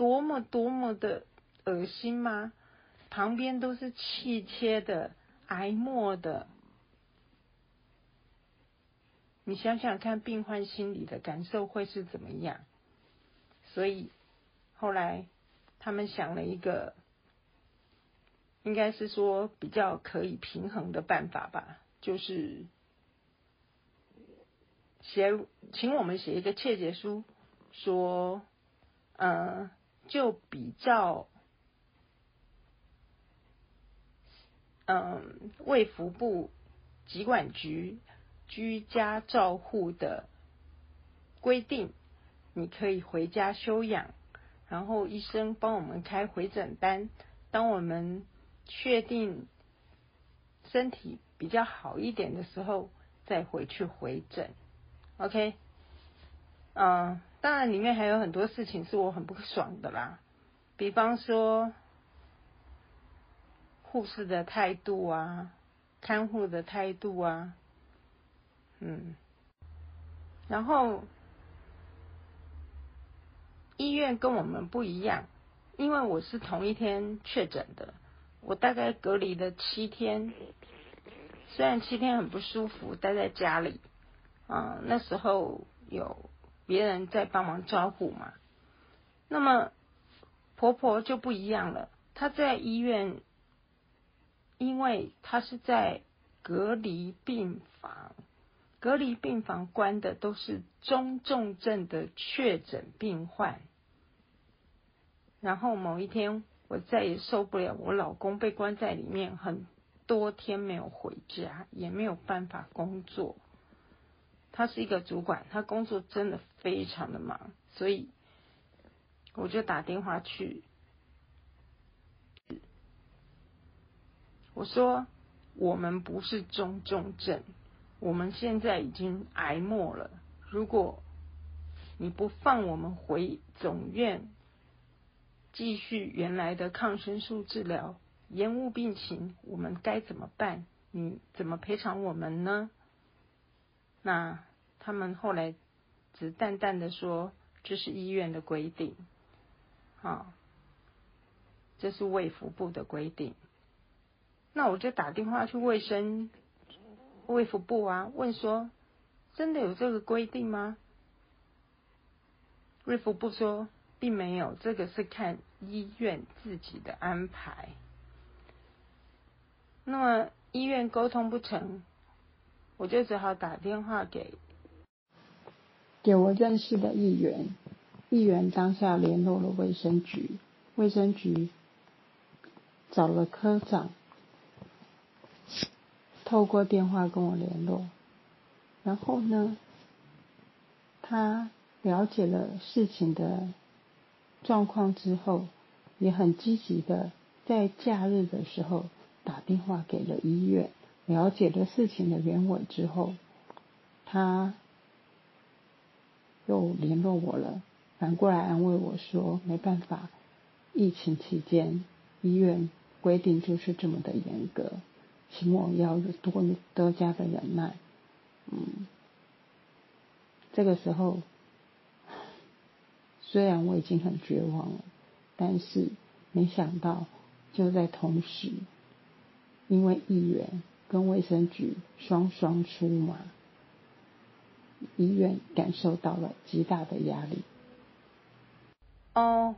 多么多么的恶心吗？旁边都是气切的、挨默的。你想想看，病患心里的感受会是怎么样？所以后来他们想了一个，应该是说比较可以平衡的办法吧，就是写，请我们写一个切结书，说，就比较，嗯，卫福部疾管局居家照护的规定。你可以回家休养，然后医生帮我们开回诊单。当我们确定身体比较好一点的时候，再回去回诊。OK，嗯，当然里面还有很多事情是我很不爽的啦，比方说护士的态度啊，看护的态度啊，嗯，然后。医院跟我们不一样，因为我是同一天确诊的，我大概隔离了七天，虽然七天很不舒服，待在家里，啊，那时候有别人在帮忙招呼嘛。那么婆婆就不一样了，她在医院，因为她是在隔离病房，隔离病房关的都是中重症的确诊病患。然后某一天，我再也受不了，我老公被关在里面很多天没有回家，也没有办法工作。他是一个主管，他工作真的非常的忙，所以我就打电话去，我说我们不是中重症，我们现在已经挨末了。如果你不放我们回总院。继续原来的抗生素治疗，延误病情，我们该怎么办？你怎么赔偿我们呢？那他们后来只淡淡的说，这是医院的规定，啊，这是卫福部的规定。那我就打电话去卫生卫福部啊，问说，真的有这个规定吗？卫福部说。并没有，这个是看医院自己的安排。那么医院沟通不成，我就只好打电话给给我认识的议员，议员当下联络了卫生局，卫生局找了科长，透过电话跟我联络，然后呢，他了解了事情的。状况之后，也很积极的在假日的时候打电话给了医院，了解了事情的原委之后，他又联络我了，反过来安慰我说没办法，疫情期间医院规定就是这么的严格，请我要有多多加的忍耐。嗯，这个时候。虽然我已经很绝望了，但是没想到就在同时，因为议员跟卫生局双双出马，医院感受到了极大的压力。哦，